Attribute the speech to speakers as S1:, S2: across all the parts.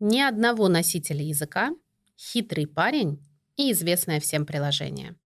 S1: Ни одного носителя языка, хитрый парень и известное всем приложение.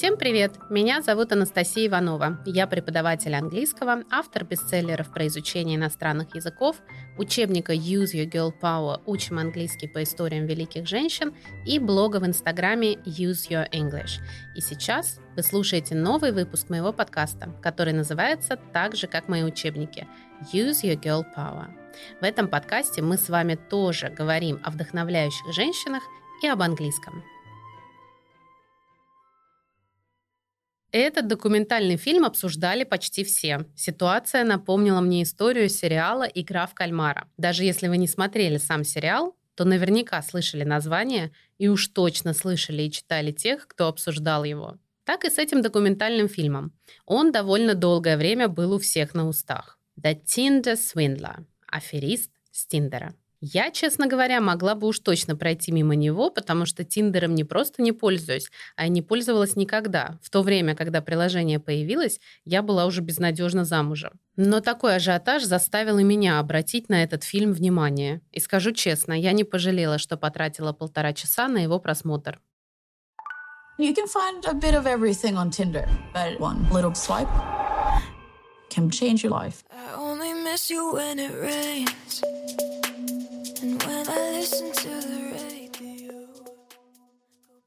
S1: Всем привет! Меня зовут Анастасия Иванова. Я преподаватель английского, автор бестселлеров про изучение иностранных языков, учебника Use Your Girl Power «Учим английский по историям великих женщин» и блога в инстаграме Use Your English. И сейчас вы слушаете новый выпуск моего подкаста, который называется так же, как мои учебники Use Your Girl Power. В этом подкасте мы с вами тоже говорим о вдохновляющих женщинах и об английском. Этот документальный фильм обсуждали почти все. Ситуация напомнила мне историю сериала «Игра в кальмара». Даже если вы не смотрели сам сериал, то наверняка слышали название и уж точно слышали и читали тех, кто обсуждал его. Так и с этим документальным фильмом. Он довольно долгое время был у всех на устах. «The Tinder Swindler» – аферист с Тиндера. Я, честно говоря, могла бы уж точно пройти мимо него, потому что Тиндером не просто не пользуюсь, а и не пользовалась никогда. В то время, когда приложение появилось, я была уже безнадежно замужем. Но такой ажиотаж заставил и меня обратить на этот фильм внимание. И скажу честно, я не пожалела, что потратила полтора часа на его просмотр.
S2: You can find a bit of everything on Tinder, but one little swipe can change your life. I only miss you when it rains.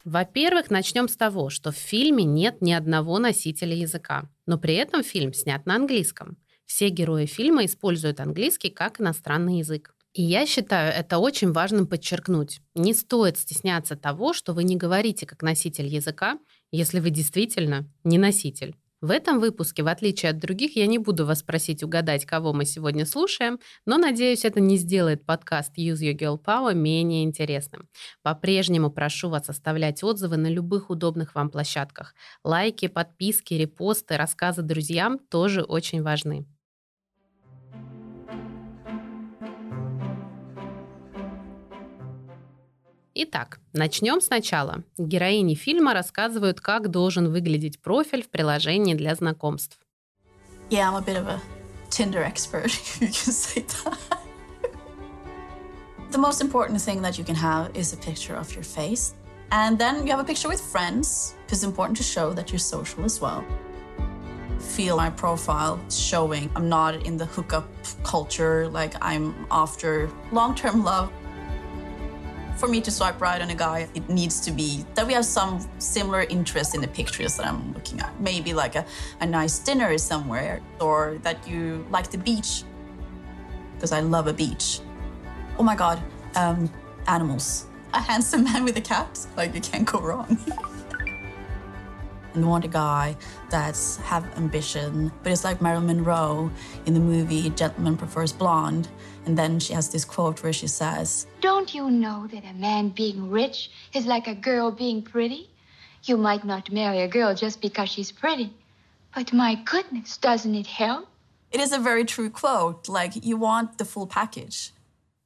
S1: Во-первых, начнем с того, что в фильме нет ни одного носителя языка, но при этом фильм снят на английском. Все герои фильма используют английский как иностранный язык. И я считаю это очень важным подчеркнуть. Не стоит стесняться того, что вы не говорите как носитель языка, если вы действительно не носитель. В этом выпуске, в отличие от других, я не буду вас просить угадать, кого мы сегодня слушаем, но надеюсь, это не сделает подкаст Use Your Girl Power менее интересным. По-прежнему прошу вас оставлять отзывы на любых удобных вам площадках. Лайки, подписки, репосты, рассказы друзьям тоже очень важны. Итак, начнем сначала. Героини фильма рассказывают, как должен выглядеть профиль в приложении для знакомств.
S2: Yeah, I'm a bit of a Tinder expert, you can say that. the most important thing that you can have is a picture of your face. And then you have a picture with friends, because it's important to show that you're social as well. Feel my profile showing I'm not in the hookup culture, like I'm after long term love. For me to swipe right on a guy, it needs to be that we have some similar interest in the pictures that I'm looking at. Maybe like a, a nice dinner somewhere, or that you like the beach, because I love a beach. Oh my God, um, animals. A handsome man with a cat, like you can't go wrong. and want a guy that's have ambition, but it's like Marilyn Monroe in the movie Gentleman Prefers Blonde. And then she has this quote where she says,
S3: Don't you know that a man being rich is like a girl being pretty? You might not marry a girl just because she's pretty. But my goodness, doesn't it help?
S2: It is a very true quote. Like, you want the full package.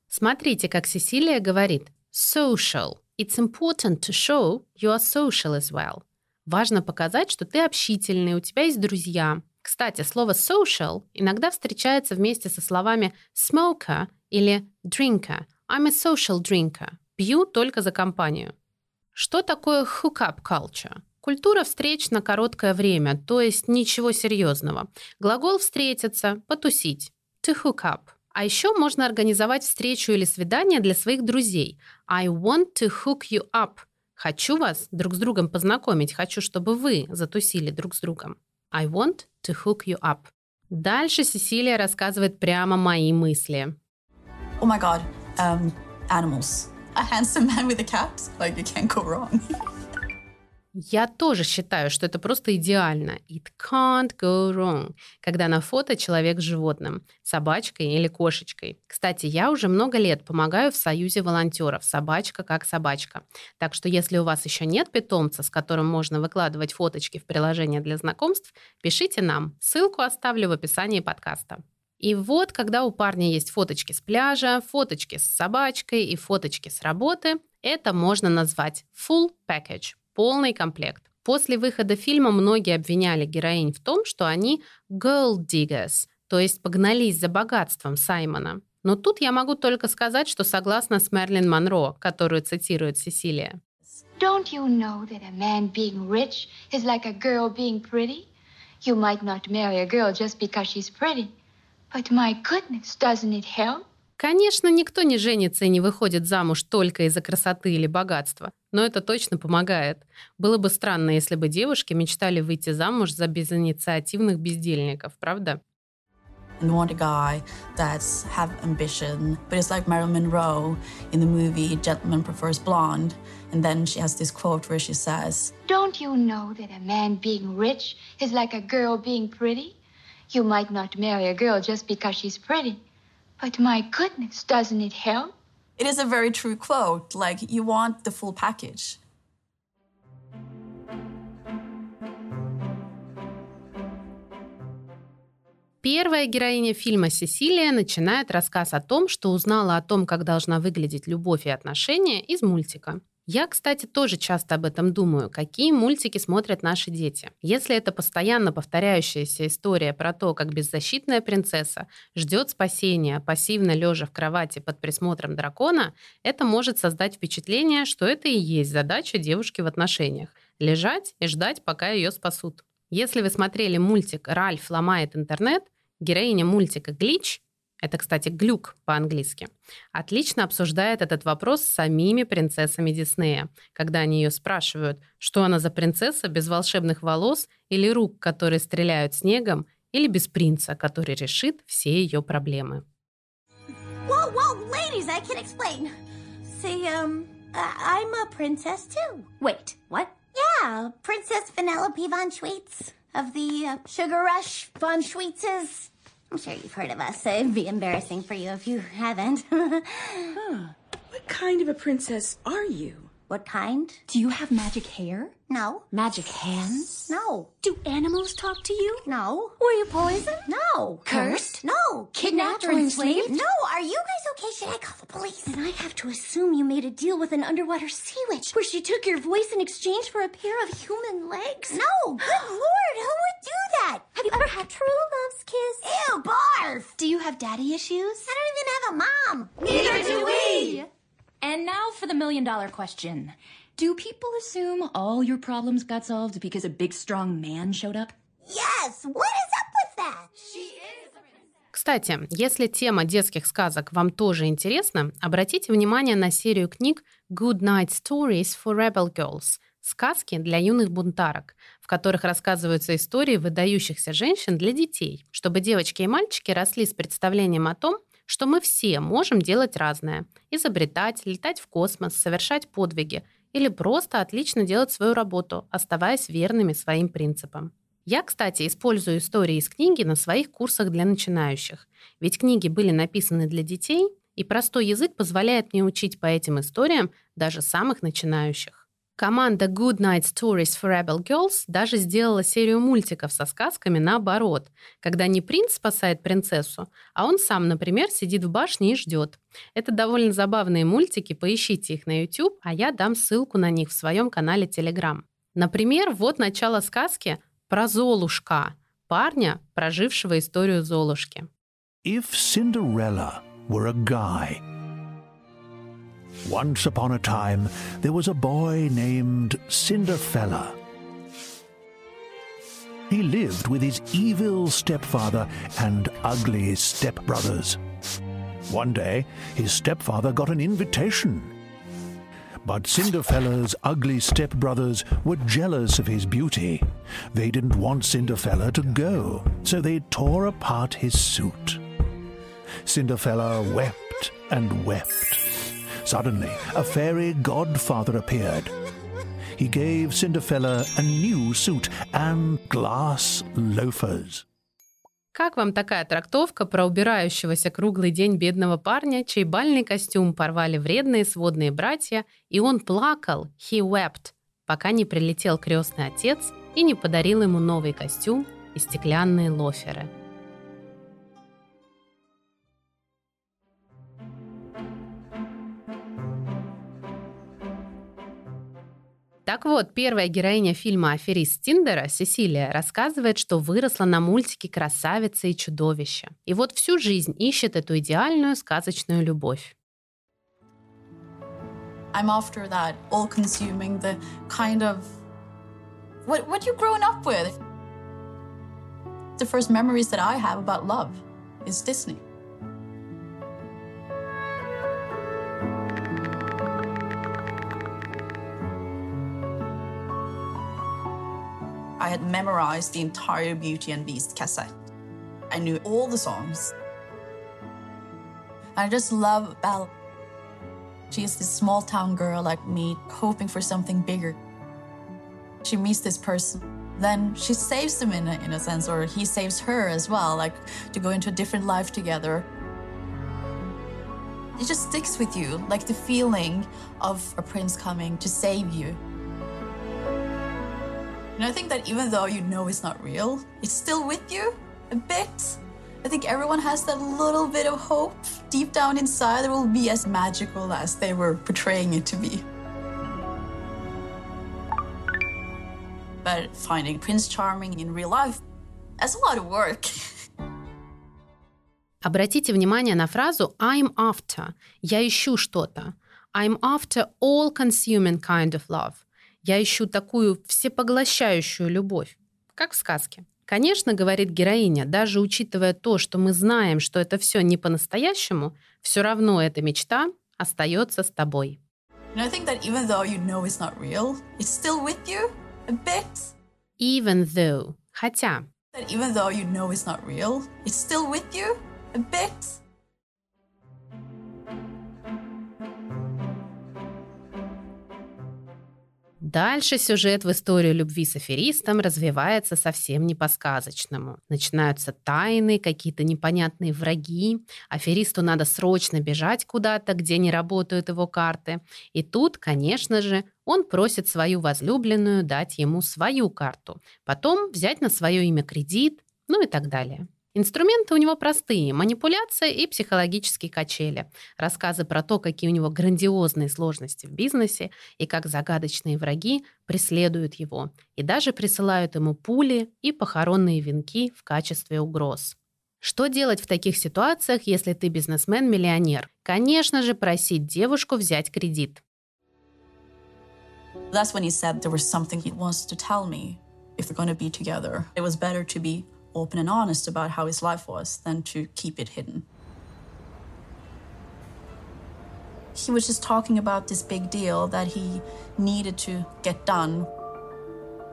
S1: Смотрите, как Сесилия говорит. Social. It's important to show you are social as well. Важно показать, что ты общительный, у тебя есть друзья. Кстати, слово social иногда встречается вместе со словами smoker или drinker. I'm a social drinker. Пью только за компанию. Что такое hookup culture? Культура встреч на короткое время, то есть ничего серьезного. Глагол «встретиться», «потусить» – to hook up. А еще можно организовать встречу или свидание для своих друзей. I want to hook you up – Хочу вас друг с другом познакомить, хочу, чтобы вы затусили друг с другом. I want to hook you up. Дальше Сесилия рассказывает прямо мои мысли.
S2: Oh my god, um, animals. A handsome man with a cat, like you can't go wrong.
S1: Я тоже считаю, что это просто идеально. It can't go wrong, когда на фото человек с животным, собачкой или кошечкой. Кстати, я уже много лет помогаю в Союзе волонтеров «Собачка как собачка». Так что если у вас еще нет питомца, с которым можно выкладывать фоточки в приложение для знакомств, пишите нам. Ссылку оставлю в описании подкаста. И вот, когда у парня есть фоточки с пляжа, фоточки с собачкой и фоточки с работы, это можно назвать full package – полный комплект. После выхода фильма многие обвиняли героинь в том, что они gold diggers, то есть погнались за богатством Саймона. Но тут я могу только сказать, что согласна с Мерлин Монро, которую цитирует Сесилия.
S3: Don't you know that a man being rich is like a girl being pretty? You might not marry a girl just because she's pretty. But my goodness, doesn't it help?
S1: Конечно, никто не женится и не выходит замуж только из-за красоты или богатства, но это точно помогает. Было бы странно, если бы девушки мечтали выйти замуж за безинициативных бездельников, правда?
S2: and want a guy that's have ambition. But it's like Marilyn Monroe in the movie Gentleman Prefers Blonde. And then she has this quote where she says,
S3: Don't you know that a man being rich is like a girl being pretty? You might not marry a girl just because she's pretty. But my goodness, doesn't it help?
S2: It is a very true quote. Like, you want the full package.
S1: Первая героиня фильма Сесилия начинает рассказ о том, что узнала о том, как должна выглядеть любовь и отношения из мультика. Я, кстати, тоже часто об этом думаю, какие мультики смотрят наши дети. Если это постоянно повторяющаяся история про то, как беззащитная принцесса ждет спасения, пассивно лежа в кровати под присмотром дракона, это может создать впечатление, что это и есть задача девушки в отношениях – лежать и ждать, пока ее спасут. Если вы смотрели мультик «Ральф ломает интернет», героиня мультика Глич это, кстати, глюк по-английски, отлично обсуждает этот вопрос с самими принцессами Диснея, когда они ее спрашивают, что она за принцесса без волшебных волос или рук, которые стреляют снегом, или без принца, который решит все ее проблемы.
S4: Whoa, whoa, ladies, I can explain. See, um, I'm a princess too. Wait, what? Yeah, Princess Vanellope von Schweetz of the uh, Sugar Rush von Schweetzes. I'm sure you've heard of us. so It'd be embarrassing for you if you haven't.
S5: huh. What kind of a princess are you?
S4: What kind?
S5: Do you have magic hair?
S4: No.
S5: Magic hands?
S4: No.
S5: Do animals talk to you?
S4: No.
S5: Were you poisoned?
S4: No.
S5: Cursed?
S4: No.
S5: Kidnapped or enslaved?
S4: No. Are you guys okay? Should I call the police? Then I have to assume you made a deal with an underwater sea witch where she took your voice in exchange for a pair of human legs? No. Good lord, who would do that? Have you ever had true love's kiss? Ew, barf.
S5: Do you have daddy issues?
S4: I don't even have a mom.
S5: Neither do we. And now for the million dollar question. Do people assume all your problems got solved because a big strong man showed up?
S4: Yes! What is up with that? She is
S1: Кстати, если тема детских сказок вам тоже интересна, обратите внимание на серию книг Good Night Stories for Rebel Girls – сказки для юных бунтарок, в которых рассказываются истории выдающихся женщин для детей, чтобы девочки и мальчики росли с представлением о том, что мы все можем делать разное. Изобретать, летать в космос, совершать подвиги или просто отлично делать свою работу, оставаясь верными своим принципам. Я, кстати, использую истории из книги на своих курсах для начинающих, ведь книги были написаны для детей, и простой язык позволяет мне учить по этим историям даже самых начинающих. Команда Good Night Stories for Rebel Girls даже сделала серию мультиков со сказками наоборот, когда не принц спасает принцессу, а он сам, например, сидит в башне и ждет. Это довольно забавные мультики, поищите их на YouTube, а я дам ссылку на них в своем канале Telegram. Например, вот начало сказки про Золушка, парня, прожившего историю Золушки.
S6: If Cinderella were a guy, Once upon a time, there was a boy named Cinderfella. He lived with his evil stepfather and ugly stepbrothers. One day, his stepfather got an invitation. But Cinderfella's ugly stepbrothers were jealous of his beauty. They didn't want Cinderfella to go, so they tore apart his suit. Cinderfella wept and wept. Suddenly, a fairy godfather appeared. He gave Cinderfella a new suit and glass loafers.
S1: Как вам такая трактовка про убирающегося круглый день бедного парня, чей бальный костюм порвали вредные сводные братья, и он плакал, he wept, пока не прилетел крестный отец и не подарил ему новый костюм и стеклянные лоферы? Так вот, первая героиня фильма «Аферист Тиндера» Сесилия рассказывает, что выросла на мультике «Красавица и чудовище». И вот всю жизнь ищет эту идеальную сказочную любовь.
S2: I'm after that all-consuming, the kind of what what you grown up with. The first memories that I have about love is Disney. I had memorized the entire Beauty and Beast cassette. I knew all the songs. I just love Belle. She is this small town girl like me, hoping for something bigger. She meets this person, then she saves him in a, in a sense, or he saves her as well, like to go into a different life together. It just sticks with you, like the feeling of a prince coming to save you. And I think that even though you know it's not real, it's still with you a bit. I think everyone has that little bit of hope deep down inside that will be as magical as they were portraying it to be. But finding Prince Charming in real life, that's a lot of work.
S1: Обратите внимание на фразу I'm after. Я ищу что-то. I'm after all-consuming kind of love. Я ищу такую всепоглощающую любовь, как в сказке. Конечно, говорит героиня, даже учитывая то, что мы знаем, что это все не по-настоящему, все равно эта мечта остается с тобой. Even though, хотя.
S2: Even though you know it's not real, it's still with you a bit.
S1: Дальше сюжет в историю любви с аферистом развивается совсем не по-сказочному. Начинаются тайны, какие-то непонятные враги. Аферисту надо срочно бежать куда-то, где не работают его карты. И тут, конечно же, он просит свою возлюбленную дать ему свою карту. Потом взять на свое имя кредит, ну и так далее. Инструменты у него простые – манипуляция и психологические качели. Рассказы про то, какие у него грандиозные сложности в бизнесе и как загадочные враги преследуют его и даже присылают ему пули и похоронные венки в качестве угроз. Что делать в таких ситуациях, если ты бизнесмен-миллионер? Конечно же, просить девушку взять кредит.
S2: That's when he said there was something he wants to tell me if we're going to be together. It was better to be open and honest about how his life was than to keep it hidden. He was just talking about this big deal that he needed to get done.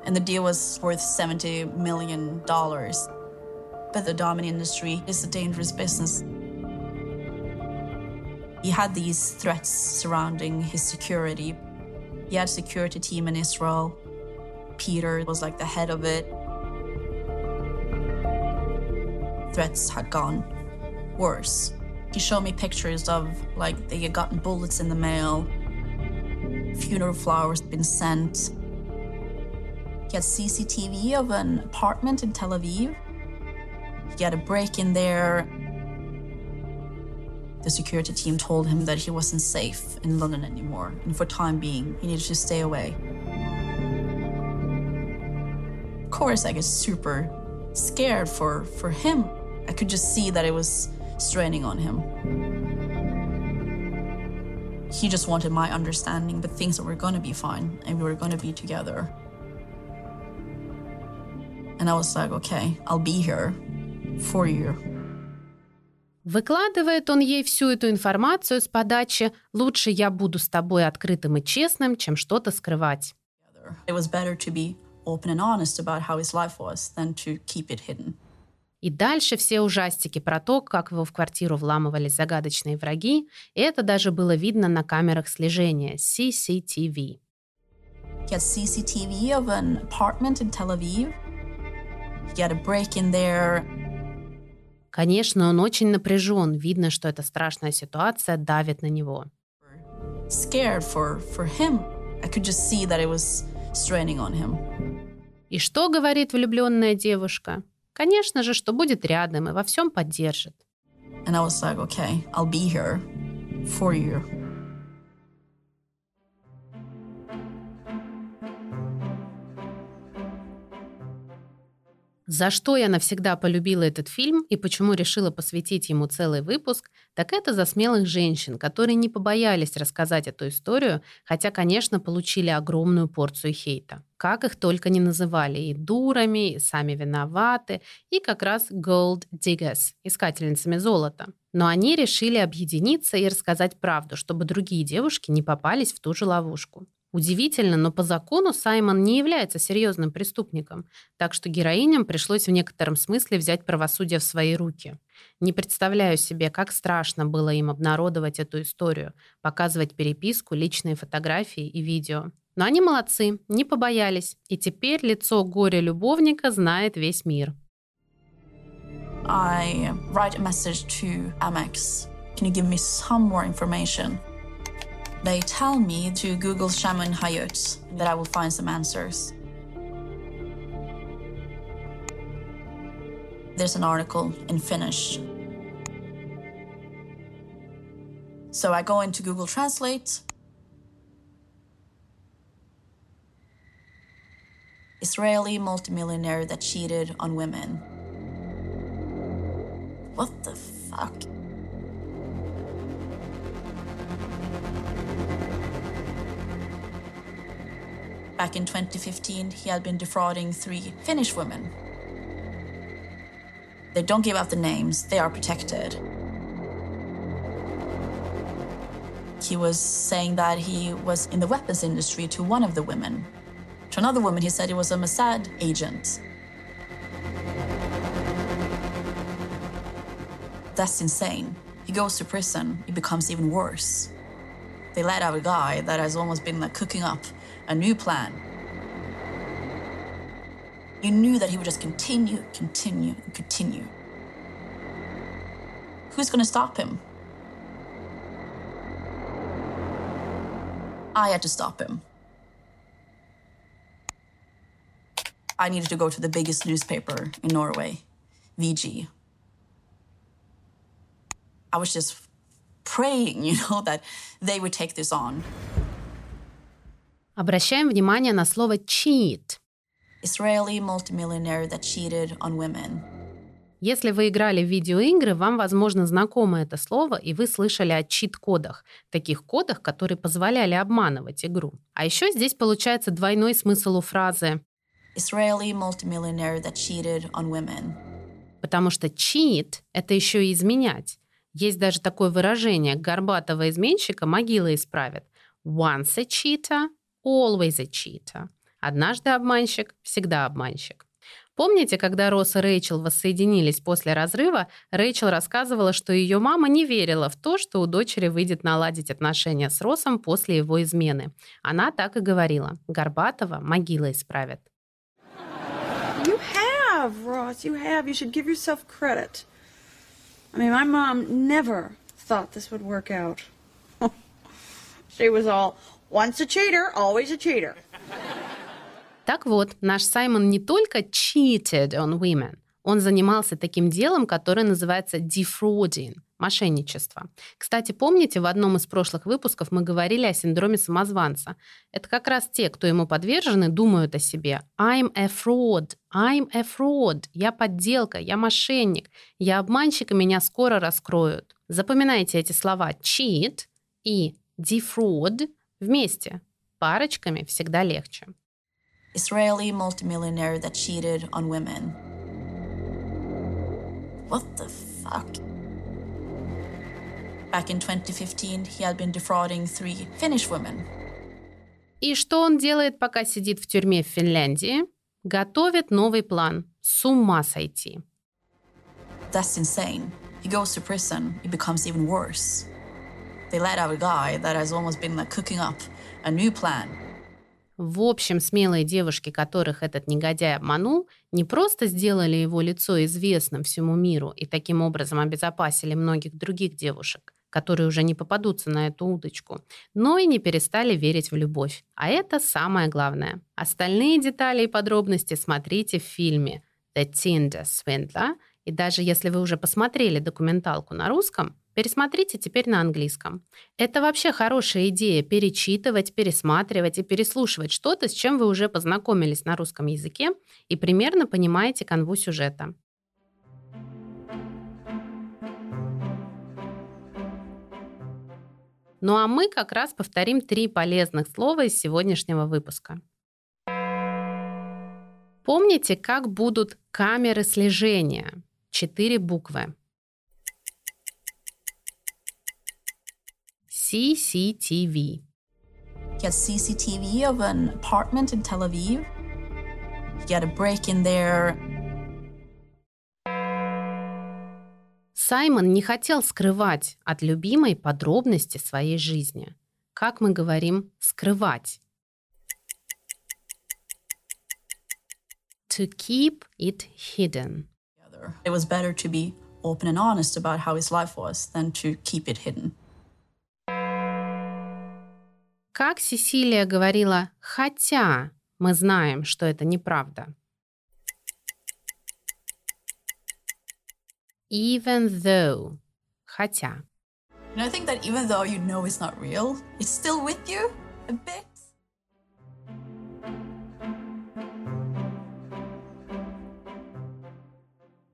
S2: And the deal was worth $70 million. But the diamond industry is a dangerous business. He had these threats surrounding his security. He had a security team in Israel. Peter was like the head of it. Threats had gone worse. He showed me pictures of like they had gotten bullets in the mail, funeral flowers had been sent. He had CCTV of an apartment in Tel Aviv. He had a break in there. The security team told him that he wasn't safe in London anymore, and for time being, he needed to stay away. Of course, I get super scared for, for him I could just see that it was straining on him. He just wanted my understanding, but things were going to be fine and we were going to be together. And I was like, okay, I'll be here for you.
S1: Выкладывает он ей всю эту информацию с подачи «Лучше я буду с тобой открытым и честным, чем что-то скрывать».
S2: It was better to be open and honest about how his life was than to keep it hidden.
S1: И дальше все ужастики про то, как его в квартиру вламывались загадочные враги, и это даже было видно на камерах слежения CCTV.
S2: He had CCTV of an apartment in Tel Aviv. He had a break in there.
S1: Конечно, он очень напряжен. Видно, что эта страшная ситуация давит на него.
S2: Scared for, for him. I could just see that it was straining on him.
S1: И что говорит влюбленная девушка? Конечно же, что будет рядом и во всем поддержит.
S2: And I was like, okay, I'll be here for you.
S1: За что я навсегда полюбила этот фильм и почему решила посвятить ему целый выпуск, так это за смелых женщин, которые не побоялись рассказать эту историю, хотя, конечно, получили огромную порцию хейта. Как их только не называли, и дурами, и сами виноваты, и как раз gold diggers, искательницами золота. Но они решили объединиться и рассказать правду, чтобы другие девушки не попались в ту же ловушку. Удивительно, но по закону Саймон не является серьезным преступником, так что героиням пришлось в некотором смысле взять правосудие в свои руки. Не представляю себе, как страшно было им обнародовать эту историю, показывать переписку, личные фотографии и видео. Но они молодцы, не побоялись, и теперь лицо горя-любовника знает весь мир.
S2: I write a message to Amex. Can you give me some more information? They tell me to Google Shaman Hayut, that I will find some answers. There's an article in Finnish. So I go into Google Translate. Israeli multimillionaire that cheated on women. What the fuck? Back in 2015, he had been defrauding three Finnish women. They don't give out the names, they are protected. He was saying that he was in the weapons industry to one of the women. To another woman, he said he was a Mossad agent. That's insane. He goes to prison, it becomes even worse. They let out a guy that has almost been like cooking up a new plan. You knew that he would just continue, continue, and continue. Who's going to stop him? I had to stop him. I needed to go to the biggest newspaper in Norway, VG. I was just praying, you know, that they would take this on.
S1: Обращаем внимание на слово cheat.
S2: Israeli multimillionaire that cheated on women.
S1: Если вы играли в видеоигры, вам, возможно, знакомо это слово, и вы слышали о чит-кодах, таких кодах, которые позволяли обманывать игру. А еще здесь получается двойной смысл у фразы
S2: Israeli multimillionaire that cheated on women.
S1: Потому что cheat — это еще и изменять. Есть даже такое выражение «горбатого изменщика могила исправит». Once a cheater, always a cheater. Однажды обманщик, всегда обманщик. Помните, когда Росс и Рэйчел воссоединились после разрыва, Рэйчел рассказывала, что ее мама не верила в то, что у дочери выйдет наладить отношения с Россом после его измены. Она так и говорила. Горбатова могила исправит.
S7: You have, Ross, you have. You should give yourself credit. I mean, my mom never thought this would work out. she was all, once a cheater, always a cheater.
S1: Так вот, наш Саймон не только cheated on women, он занимался таким делом, которое называется defrauding – мошенничество. Кстати, помните, в одном из прошлых выпусков мы говорили о синдроме самозванца. Это как раз те, кто ему подвержены, думают о себе. I'm a fraud, I'm a fraud, я подделка, я мошенник, я обманщик, и меня скоро раскроют. Запоминайте эти слова cheat и defraud вместе. Парочками всегда легче.
S2: Israeli multimillionaire that cheated on women. What the fuck? Back in 2015, he had been defrauding three Finnish women.
S1: И что он делает, пока сидит в тюрьме в Финляндии? Готовит новый план. С ума сойти.
S2: That's insane. He goes to prison, it becomes even worse. They let out a guy that has almost been like cooking up a new plan.
S1: В общем, смелые девушки, которых этот негодяй обманул, не просто сделали его лицо известным всему миру и таким образом обезопасили многих других девушек, которые уже не попадутся на эту удочку, но и не перестали верить в любовь. А это самое главное. Остальные детали и подробности смотрите в фильме «The Tinder Swindler», и даже если вы уже посмотрели документалку на русском, Пересмотрите теперь на английском. Это вообще хорошая идея перечитывать, пересматривать и переслушивать что-то, с чем вы уже познакомились на русском языке и примерно понимаете канву сюжета. Ну а мы как раз повторим три полезных слова из сегодняшнего выпуска. Помните, как будут камеры слежения? Четыре буквы. CCTV.
S2: Get CCTV of an apartment in Tel Aviv. Get a break in there.
S1: Саймон не хотел скрывать от любимой подробности своей жизни. Как мы говорим, скрывать. To keep it hidden.
S2: It was better to be open and honest about how his life was than to keep it hidden.
S1: Как Сесилия говорила, хотя мы знаем, что это неправда. Even though. Хотя.
S2: And I think that even though you know it's not real, it's still with you a bit.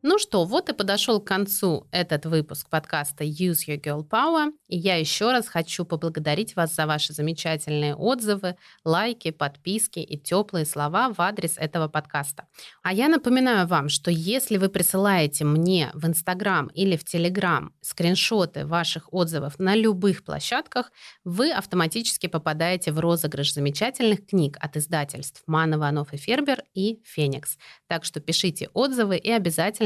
S1: Ну что, вот и подошел к концу этот выпуск подкаста Use Your Girl Power. И я еще раз хочу поблагодарить вас за ваши замечательные отзывы, лайки, подписки и теплые слова в адрес этого подкаста. А я напоминаю вам, что если вы присылаете мне в Инстаграм или в Телеграм скриншоты ваших отзывов на любых площадках, вы автоматически попадаете в розыгрыш замечательных книг от издательств Ман, Иванов и Фербер и Феникс. Так что пишите отзывы и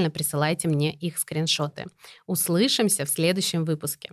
S1: обязательно присылайте мне их скриншоты. Услышимся в следующем выпуске.